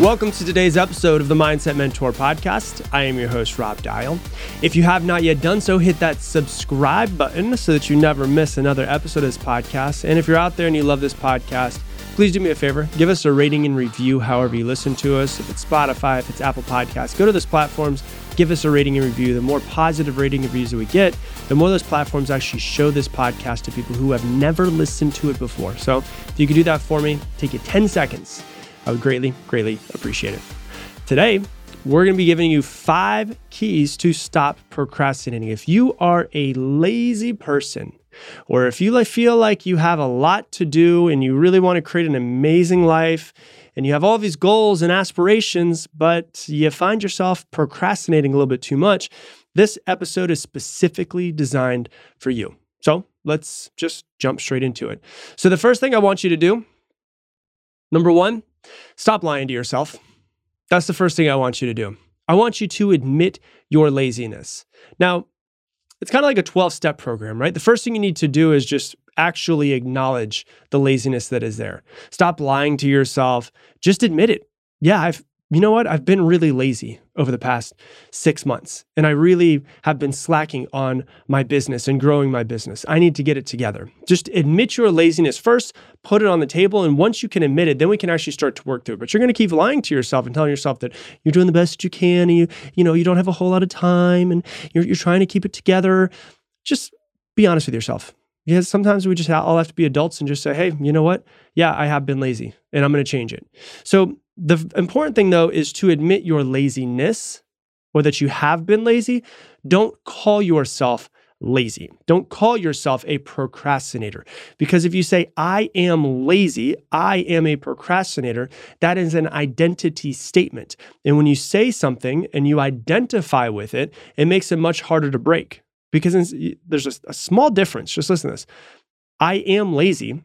Welcome to today's episode of the Mindset Mentor podcast. I am your host, Rob Dial. If you have not yet done so, hit that subscribe button so that you never miss another episode of this podcast. And if you're out there and you love this podcast, please do me a favor give us a rating and review however you listen to us. If it's Spotify, if it's Apple Podcasts, go to those platforms, give us a rating and review. The more positive rating and reviews that we get, the more those platforms actually show this podcast to people who have never listened to it before. So if you could do that for me, take you 10 seconds I would greatly, greatly appreciate it. Today, we're going to be giving you five keys to stop procrastinating. If you are a lazy person, or if you feel like you have a lot to do and you really want to create an amazing life, and you have all these goals and aspirations, but you find yourself procrastinating a little bit too much, this episode is specifically designed for you. So let's just jump straight into it. So, the first thing I want you to do, number one, Stop lying to yourself. That's the first thing I want you to do. I want you to admit your laziness. Now, it's kind of like a 12 step program, right? The first thing you need to do is just actually acknowledge the laziness that is there. Stop lying to yourself. Just admit it. Yeah, I've you know what? I've been really lazy over the past six months, and I really have been slacking on my business and growing my business. I need to get it together. Just admit your laziness first, put it on the table, and once you can admit it, then we can actually start to work through it. But you're going to keep lying to yourself and telling yourself that you're doing the best you can, and you, you know, you don't have a whole lot of time, and you're, you're trying to keep it together. Just be honest with yourself. Because sometimes we just all have to be adults and just say, hey, you know what? Yeah, I have been lazy and I'm going to change it. So the important thing though is to admit your laziness or that you have been lazy. Don't call yourself lazy. Don't call yourself a procrastinator. Because if you say, I am lazy, I am a procrastinator, that is an identity statement. And when you say something and you identify with it, it makes it much harder to break. Because there's a, a small difference. Just listen to this I am lazy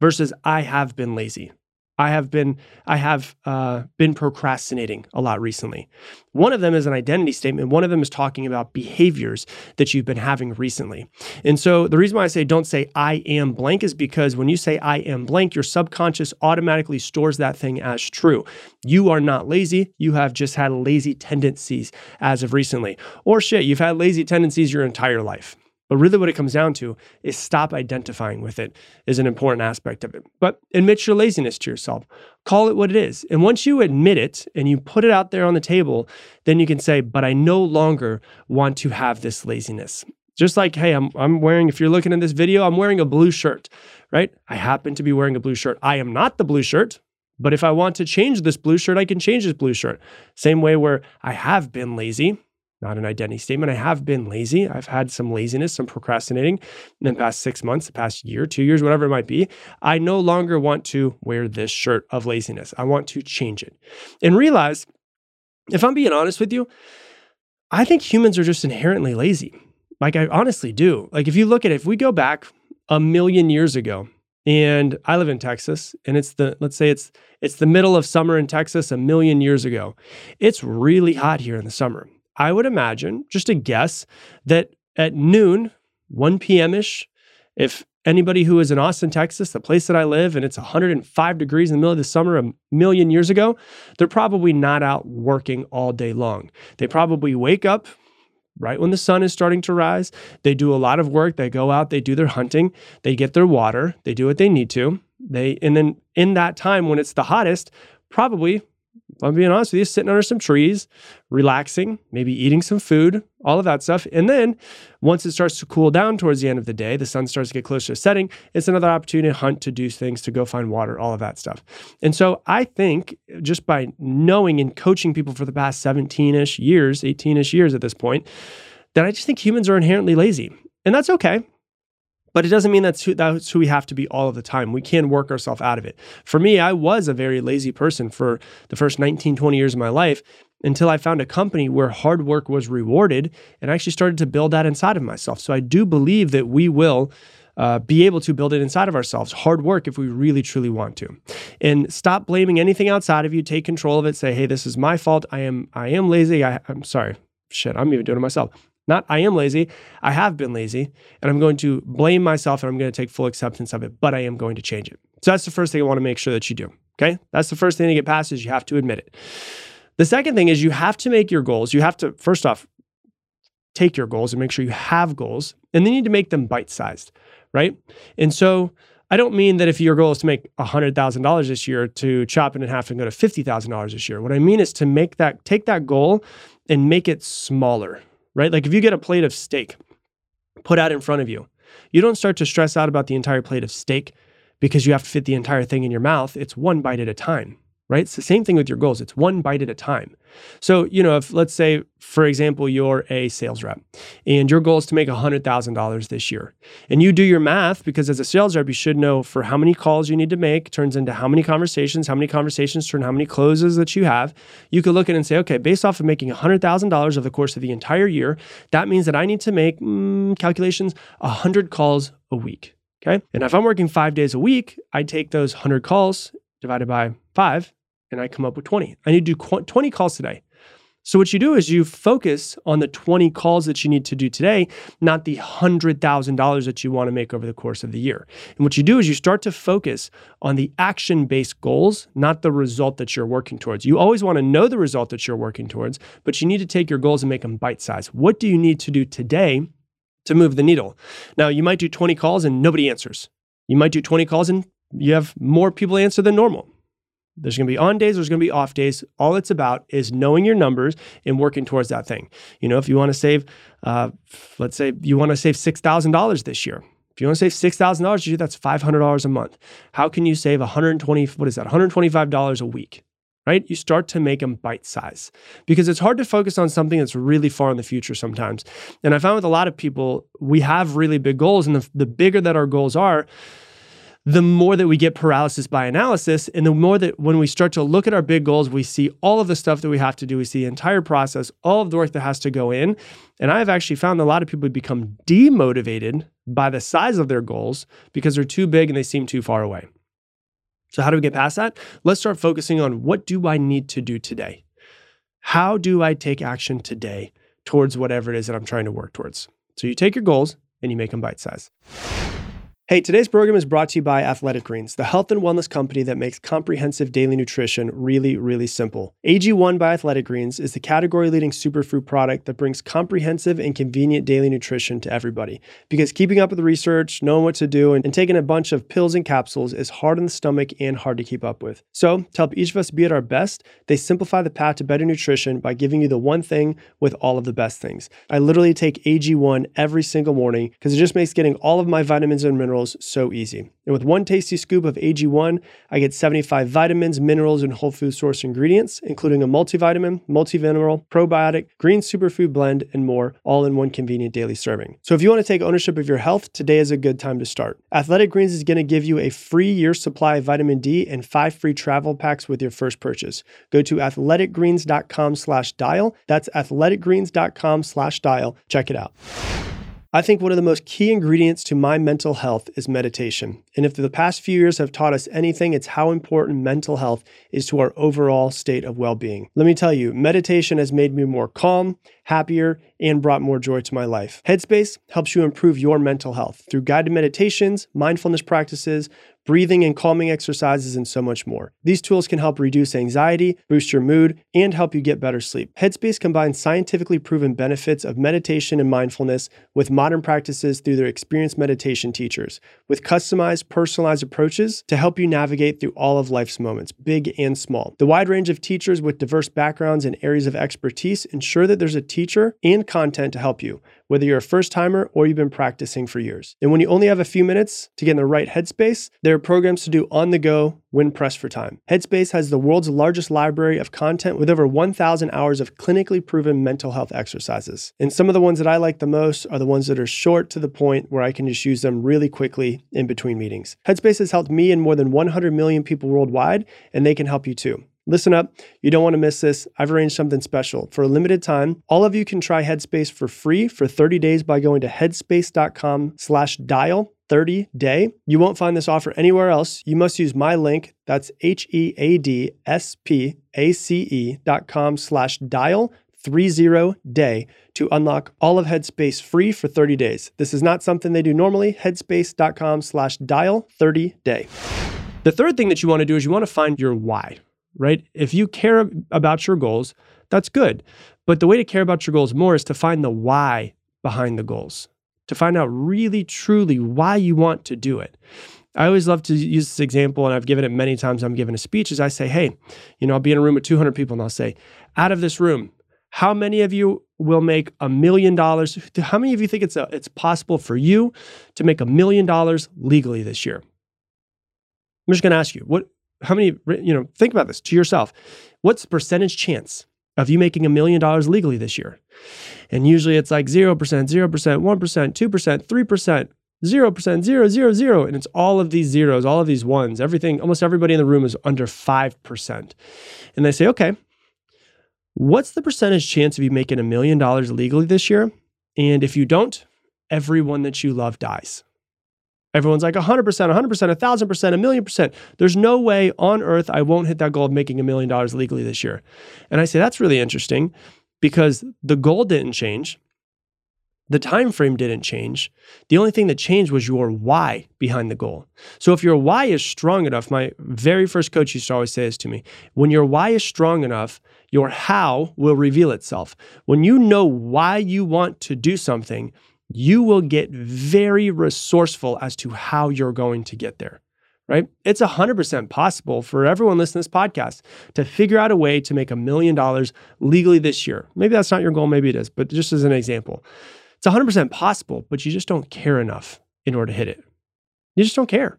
versus I have been lazy. I have been I have uh, been procrastinating a lot recently. One of them is an identity statement. One of them is talking about behaviors that you've been having recently. And so the reason why I say don't say I am blank is because when you say I am blank, your subconscious automatically stores that thing as true. You are not lazy. You have just had lazy tendencies as of recently. Or shit, you've had lazy tendencies your entire life. But really, what it comes down to is stop identifying with it, is an important aspect of it. But admit your laziness to yourself. Call it what it is. And once you admit it and you put it out there on the table, then you can say, But I no longer want to have this laziness. Just like, hey, I'm, I'm wearing, if you're looking at this video, I'm wearing a blue shirt, right? I happen to be wearing a blue shirt. I am not the blue shirt, but if I want to change this blue shirt, I can change this blue shirt. Same way where I have been lazy not an identity statement. I have been lazy. I've had some laziness, some procrastinating in the past six months, the past year, two years, whatever it might be. I no longer want to wear this shirt of laziness. I want to change it and realize if I'm being honest with you, I think humans are just inherently lazy. Like I honestly do. Like if you look at it, if we go back a million years ago, and I live in Texas, and it's the let's say it's it's the middle of summer in Texas a million years ago. It's really hot here in the summer. I would imagine, just a guess, that at noon, 1 p.m. ish, if anybody who is in Austin, Texas, the place that I live, and it's 105 degrees in the middle of the summer a million years ago, they're probably not out working all day long. They probably wake up right when the sun is starting to rise. They do a lot of work. They go out, they do their hunting, they get their water, they do what they need to. They and then in that time when it's the hottest, probably I'm being honest with you, sitting under some trees, relaxing, maybe eating some food, all of that stuff. And then once it starts to cool down towards the end of the day, the sun starts to get closer to setting, it's another opportunity to hunt, to do things, to go find water, all of that stuff. And so I think just by knowing and coaching people for the past 17 ish years, 18 ish years at this point, that I just think humans are inherently lazy. And that's okay. But it doesn't mean that's who, that's who we have to be all of the time. We can work ourselves out of it. For me, I was a very lazy person for the first 19, 20 years of my life until I found a company where hard work was rewarded and I actually started to build that inside of myself. So I do believe that we will. Uh, be able to build it inside of ourselves. Hard work if we really truly want to, and stop blaming anything outside of you. Take control of it. Say, "Hey, this is my fault. I am I am lazy. I, I'm sorry. Shit, I'm even doing it myself. Not I am lazy. I have been lazy and I'm going to blame myself and I'm going to take full acceptance of it, but I am going to change it. So that's the first thing I want to make sure that you do. Okay. That's the first thing to get past is you have to admit it. The second thing is you have to make your goals. You have to, first off, take your goals and make sure you have goals, and then you need to make them bite sized, right? And so I don't mean that if your goal is to make $100,000 this year to chop it in half and go to $50,000 this year. What I mean is to make that, take that goal and make it smaller, right? Like if you get a plate of steak put out in front of you, you don't start to stress out about the entire plate of steak because you have to fit the entire thing in your mouth. It's one bite at a time right? It's the same thing with your goals. It's one bite at a time. So, you know, if let's say, for example, you're a sales rep and your goal is to make $100,000 this year, and you do your math because as a sales rep, you should know for how many calls you need to make turns into how many conversations, how many conversations turn how many closes that you have. You could look at it and say, okay, based off of making $100,000 over the course of the entire year, that means that I need to make mm, calculations 100 calls a week. Okay. And if I'm working five days a week, I take those 100 calls divided by five and I come up with 20. I need to do 20 calls today. So, what you do is you focus on the 20 calls that you need to do today, not the $100,000 that you want to make over the course of the year. And what you do is you start to focus on the action based goals, not the result that you're working towards. You always want to know the result that you're working towards, but you need to take your goals and make them bite sized. What do you need to do today to move the needle? Now, you might do 20 calls and nobody answers. You might do 20 calls and you have more people answer than normal. There's going to be on days, there's going to be off days. All it's about is knowing your numbers and working towards that thing. You know, if you want to save, uh, let's say you want to save $6,000 this year. If you want to save $6,000 this year, that's $500 a month. How can you save 120, what is that, $125 a week? Right? You start to make them bite size because it's hard to focus on something that's really far in the future sometimes. And I found with a lot of people, we have really big goals, and the, the bigger that our goals are, the more that we get paralysis by analysis, and the more that when we start to look at our big goals, we see all of the stuff that we have to do. We see the entire process, all of the work that has to go in. And I've actually found a lot of people become demotivated by the size of their goals because they're too big and they seem too far away. So, how do we get past that? Let's start focusing on what do I need to do today? How do I take action today towards whatever it is that I'm trying to work towards? So, you take your goals and you make them bite size. Hey, today's program is brought to you by Athletic Greens, the health and wellness company that makes comprehensive daily nutrition really, really simple. AG1 by Athletic Greens is the category leading superfood product that brings comprehensive and convenient daily nutrition to everybody. Because keeping up with the research, knowing what to do, and, and taking a bunch of pills and capsules is hard on the stomach and hard to keep up with. So, to help each of us be at our best, they simplify the path to better nutrition by giving you the one thing with all of the best things. I literally take AG1 every single morning because it just makes getting all of my vitamins and minerals so easy. And with one tasty scoop of AG1, I get 75 vitamins, minerals, and whole food source ingredients, including a multivitamin, multivitamin, probiotic, green superfood blend, and more, all in one convenient daily serving. So if you want to take ownership of your health, today is a good time to start. Athletic Greens is going to give you a free year supply of vitamin D and five free travel packs with your first purchase. Go to athleticgreens.com slash dial. That's athleticgreens.com slash dial. Check it out. I think one of the most key ingredients to my mental health is meditation. And if the past few years have taught us anything, it's how important mental health is to our overall state of well being. Let me tell you, meditation has made me more calm, happier, and brought more joy to my life. Headspace helps you improve your mental health through guided meditations, mindfulness practices, breathing and calming exercises, and so much more. These tools can help reduce anxiety, boost your mood, and help you get better sleep. Headspace combines scientifically proven benefits of meditation and mindfulness with modern practices through their experienced meditation teachers, with customized, personalized approaches to help you navigate through all of life's moments, big and small. The wide range of teachers with diverse backgrounds and areas of expertise ensure that there's a teacher and content to help you whether you're a first timer or you've been practicing for years. And when you only have a few minutes to get in the right headspace, there are programs to do on the go when pressed for time. Headspace has the world's largest library of content with over 1,000 hours of clinically proven mental health exercises. And some of the ones that I like the most are the ones that are short to the point where I can just use them really quickly in between meetings. Headspace has helped me and more than 100 million people worldwide, and they can help you too. Listen up, you don't want to miss this. I've arranged something special. For a limited time, all of you can try Headspace for free for 30 days by going to headspace.com slash dial 30 day. You won't find this offer anywhere else. You must use my link. That's H-E-A-D-S-P-A-C-E dot com slash dial 30 day to unlock all of Headspace free for 30 days. This is not something they do normally. Headspace.com slash dial 30 day. The third thing that you want to do is you want to find your why, right? If you care about your goals, that's good. But the way to care about your goals more is to find the why behind the goals, to find out really, truly why you want to do it. I always love to use this example, and I've given it many times. I'm giving a speech. Is I say, hey, you know, I'll be in a room with 200 people, and I'll say, out of this room, how many of you will make a million dollars? How many of you think it's a, it's possible for you to make a million dollars legally this year? I'm just going to ask you, what? How many? You know, think about this to yourself. What's the percentage chance of you making a million dollars legally this year? And usually it's like 0%, 0%, 1%, 2%, 3%, 0%, 0, 0, 0. And it's all of these zeros, all of these ones, everything, almost everybody in the room is under 5%. And they say, okay, what's the percentage chance of you making a million dollars legally this year? And if you don't, everyone that you love dies. Everyone's like 100%, 100%, 1000%, a million percent. There's no way on earth I won't hit that goal of making a million dollars legally this year. And I say that's really interesting because the goal didn't change. The time frame didn't change. The only thing that changed was your why behind the goal. So if your why is strong enough, my very first coach used to always say this to me, when your why is strong enough, your how will reveal itself. When you know why you want to do something, you will get very resourceful as to how you're going to get there right? It's 100% possible for everyone listening to this podcast to figure out a way to make a million dollars legally this year. Maybe that's not your goal, maybe it is, but just as an example, it's 100% possible, but you just don't care enough in order to hit it. You just don't care.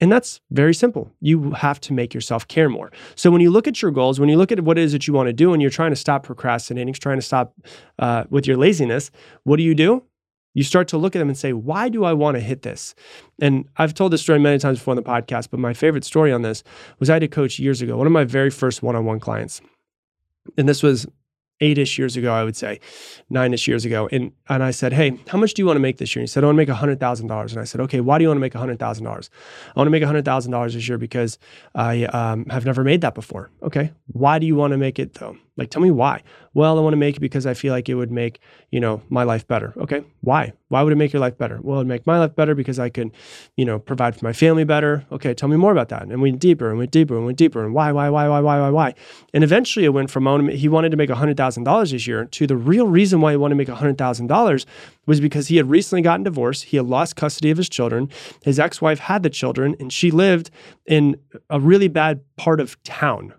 And that's very simple. You have to make yourself care more. So when you look at your goals, when you look at what it is that you want to do, and you're trying to stop procrastinating, trying to stop uh, with your laziness, what do you do? You start to look at them and say, why do I want to hit this? And I've told this story many times before on the podcast, but my favorite story on this was I had a coach years ago, one of my very first one on one clients. And this was eight-ish years ago, I would say, nine-ish years ago. And and I said, Hey, how much do you want to make this year? And he said, I want to make hundred thousand dollars. And I said, Okay, why do you want to make hundred thousand dollars? I want to make hundred thousand dollars this year because I um, have never made that before. Okay. Why do you want to make it though? Like tell me why. Well, I want to make it because I feel like it would make, you know, my life better. Okay. Why? Why would it make your life better? Well, it'd make my life better because I could, you know, provide for my family better. Okay, tell me more about that. And we went deeper and went deeper and went deeper. And why, why, why, why, why, why, why? And eventually it went from he wanted to make $100,000 this year to the real reason why he wanted to make $100,000 was because he had recently gotten divorced. He had lost custody of his children. His ex wife had the children, and she lived in a really bad part of town.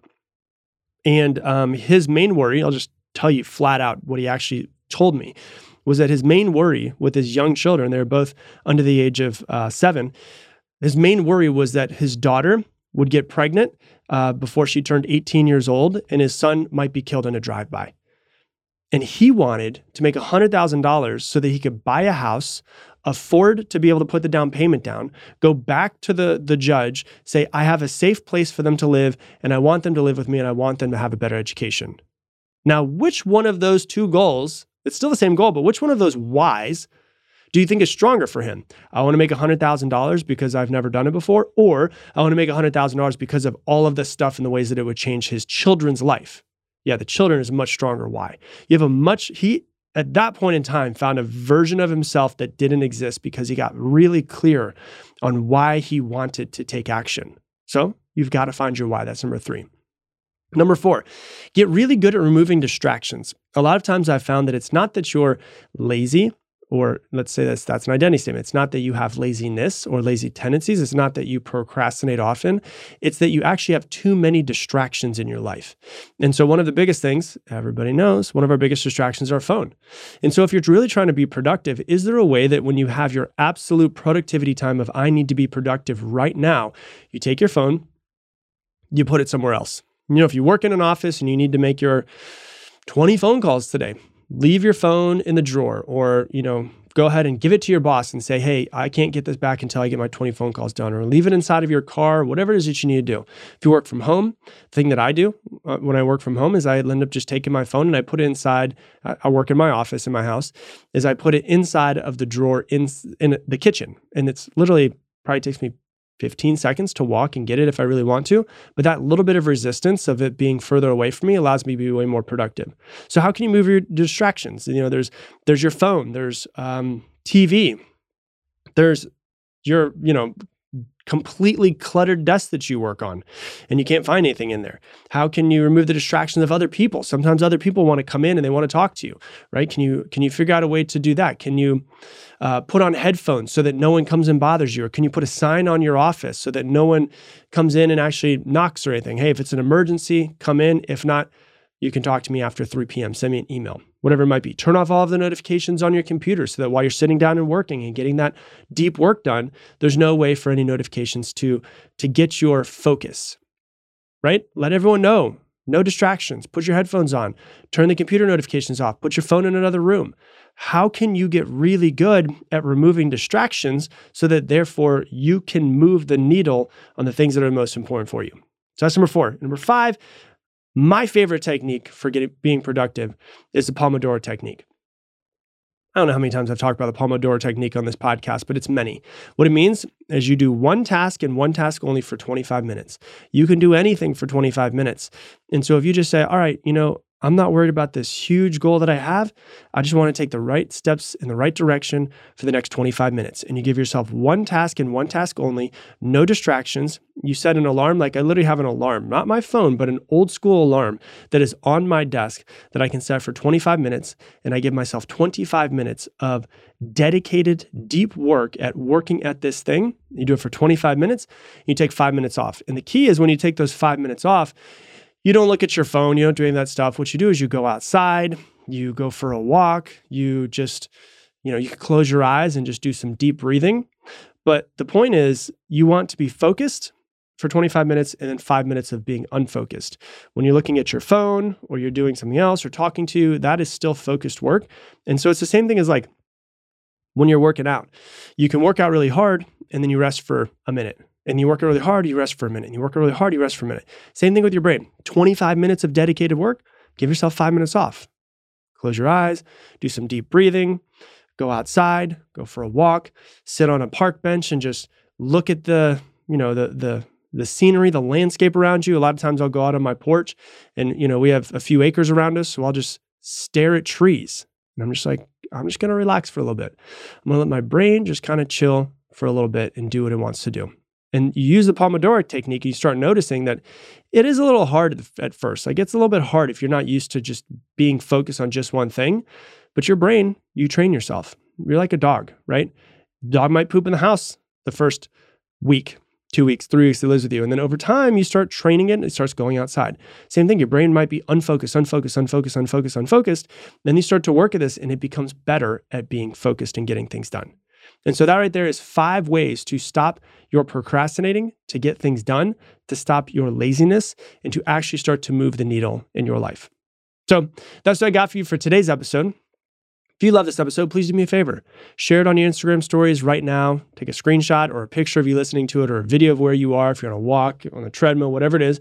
And um, his main worry, I'll just tell you flat out what he actually told me, was that his main worry with his young children, they were both under the age of uh, seven, his main worry was that his daughter would get pregnant uh, before she turned 18 years old and his son might be killed in a drive by. And he wanted to make $100,000 so that he could buy a house, afford to be able to put the down payment down, go back to the, the judge, say, I have a safe place for them to live, and I want them to live with me, and I want them to have a better education. Now, which one of those two goals, it's still the same goal, but which one of those whys do you think is stronger for him? I want to make $100,000 because I've never done it before, or I want to make $100,000 because of all of the stuff and the ways that it would change his children's life? Yeah, the children is much stronger why. You have a much, he at that point in time found a version of himself that didn't exist because he got really clear on why he wanted to take action. So you've got to find your why. That's number three. Number four, get really good at removing distractions. A lot of times I've found that it's not that you're lazy or let's say that's that's an identity statement. It's not that you have laziness or lazy tendencies. It's not that you procrastinate often. It's that you actually have too many distractions in your life. And so one of the biggest things everybody knows, one of our biggest distractions is our phone. And so if you're really trying to be productive, is there a way that when you have your absolute productivity time of I need to be productive right now, you take your phone, you put it somewhere else. You know, if you work in an office and you need to make your 20 phone calls today, leave your phone in the drawer or, you know, go ahead and give it to your boss and say, hey, I can't get this back until I get my 20 phone calls done, or leave it inside of your car, whatever it is that you need to do. If you work from home, the thing that I do uh, when I work from home is I end up just taking my phone and I put it inside. I, I work in my office in my house, is I put it inside of the drawer in, in the kitchen. And it's literally probably takes me 15 seconds to walk and get it if I really want to. But that little bit of resistance of it being further away from me allows me to be way more productive. So how can you move your distractions? You know, there's there's your phone, there's um, TV, there's your you know completely cluttered desk that you work on and you can't find anything in there? How can you remove the distractions of other people? Sometimes other people want to come in and they want to talk to you, right? Can you can you figure out a way to do that? Can you uh, put on headphones so that no one comes and bothers you? Or can you put a sign on your office so that no one comes in and actually knocks or anything? Hey, if it's an emergency, come in. If not, you can talk to me after 3 p.m. Send me an email, whatever it might be. Turn off all of the notifications on your computer so that while you're sitting down and working and getting that deep work done, there's no way for any notifications to, to get your focus, right? Let everyone know. No distractions. Put your headphones on. Turn the computer notifications off. Put your phone in another room. How can you get really good at removing distractions so that therefore you can move the needle on the things that are most important for you? So that's number four. Number five, my favorite technique for getting, being productive is the Pomodoro technique. I don't know how many times I've talked about the Pomodoro technique on this podcast, but it's many. What it means is you do one task and one task only for 25 minutes. You can do anything for 25 minutes. And so if you just say, all right, you know, I'm not worried about this huge goal that I have. I just want to take the right steps in the right direction for the next 25 minutes. And you give yourself one task and one task only, no distractions. You set an alarm, like I literally have an alarm, not my phone, but an old school alarm that is on my desk that I can set for 25 minutes. And I give myself 25 minutes of dedicated, deep work at working at this thing. You do it for 25 minutes, you take five minutes off. And the key is when you take those five minutes off, you don't look at your phone, you don't do any of that stuff. What you do is you go outside, you go for a walk, you just, you know, you close your eyes and just do some deep breathing. But the point is, you want to be focused for 25 minutes and then five minutes of being unfocused. When you're looking at your phone or you're doing something else or talking to, that is still focused work. And so it's the same thing as like when you're working out. You can work out really hard and then you rest for a minute and you work really hard, you rest for a minute. And you work really hard, you rest for a minute. Same thing with your brain. 25 minutes of dedicated work, give yourself five minutes off. Close your eyes, do some deep breathing, go outside, go for a walk, sit on a park bench and just look at the, you know, the the the scenery, the landscape around you. A lot of times I'll go out on my porch and you know, we have a few acres around us, so I'll just stare at trees. And I'm just like, I'm just to relax for a little bit. I'm to let my brain just kind of chill for a little bit and do what it wants to do and you use the Pomodoro technique, you start noticing that it is a little hard at first. Like it's a little bit hard if you're not used to just being focused on just one thing. But your brain, you train yourself. You're like a dog, right? Dog might poop in the house the first week, two weeks, three weeks it lives with you. And then over time, you start training it and it starts going outside. Same thing, your brain might be unfocused, unfocused, unfocused, unfocused, unfocused. Then you start to work at this and it becomes better at being focused and getting things done. And so that right there is five ways to stop your procrastinating, to get things done, to stop your laziness, and to actually start to move the needle in your life. So that's what I got for you for today's episode. If you love this episode, please do me a favor. Share it on your Instagram stories right now. Take a screenshot or a picture of you listening to it or a video of where you are, if you're on a walk, on a treadmill, whatever it is.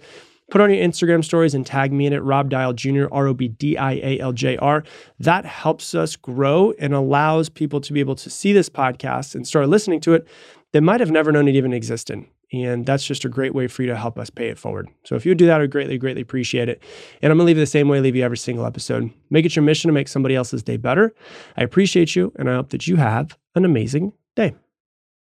Put on your Instagram stories and tag me in it, Rob Dial Jr., R O B D I A L J R. That helps us grow and allows people to be able to see this podcast and start listening to it that might have never known it even existed. And that's just a great way for you to help us pay it forward. So if you do that, I would greatly, greatly appreciate it. And I'm gonna leave it the same way I leave you every single episode. Make it your mission to make somebody else's day better. I appreciate you, and I hope that you have an amazing day.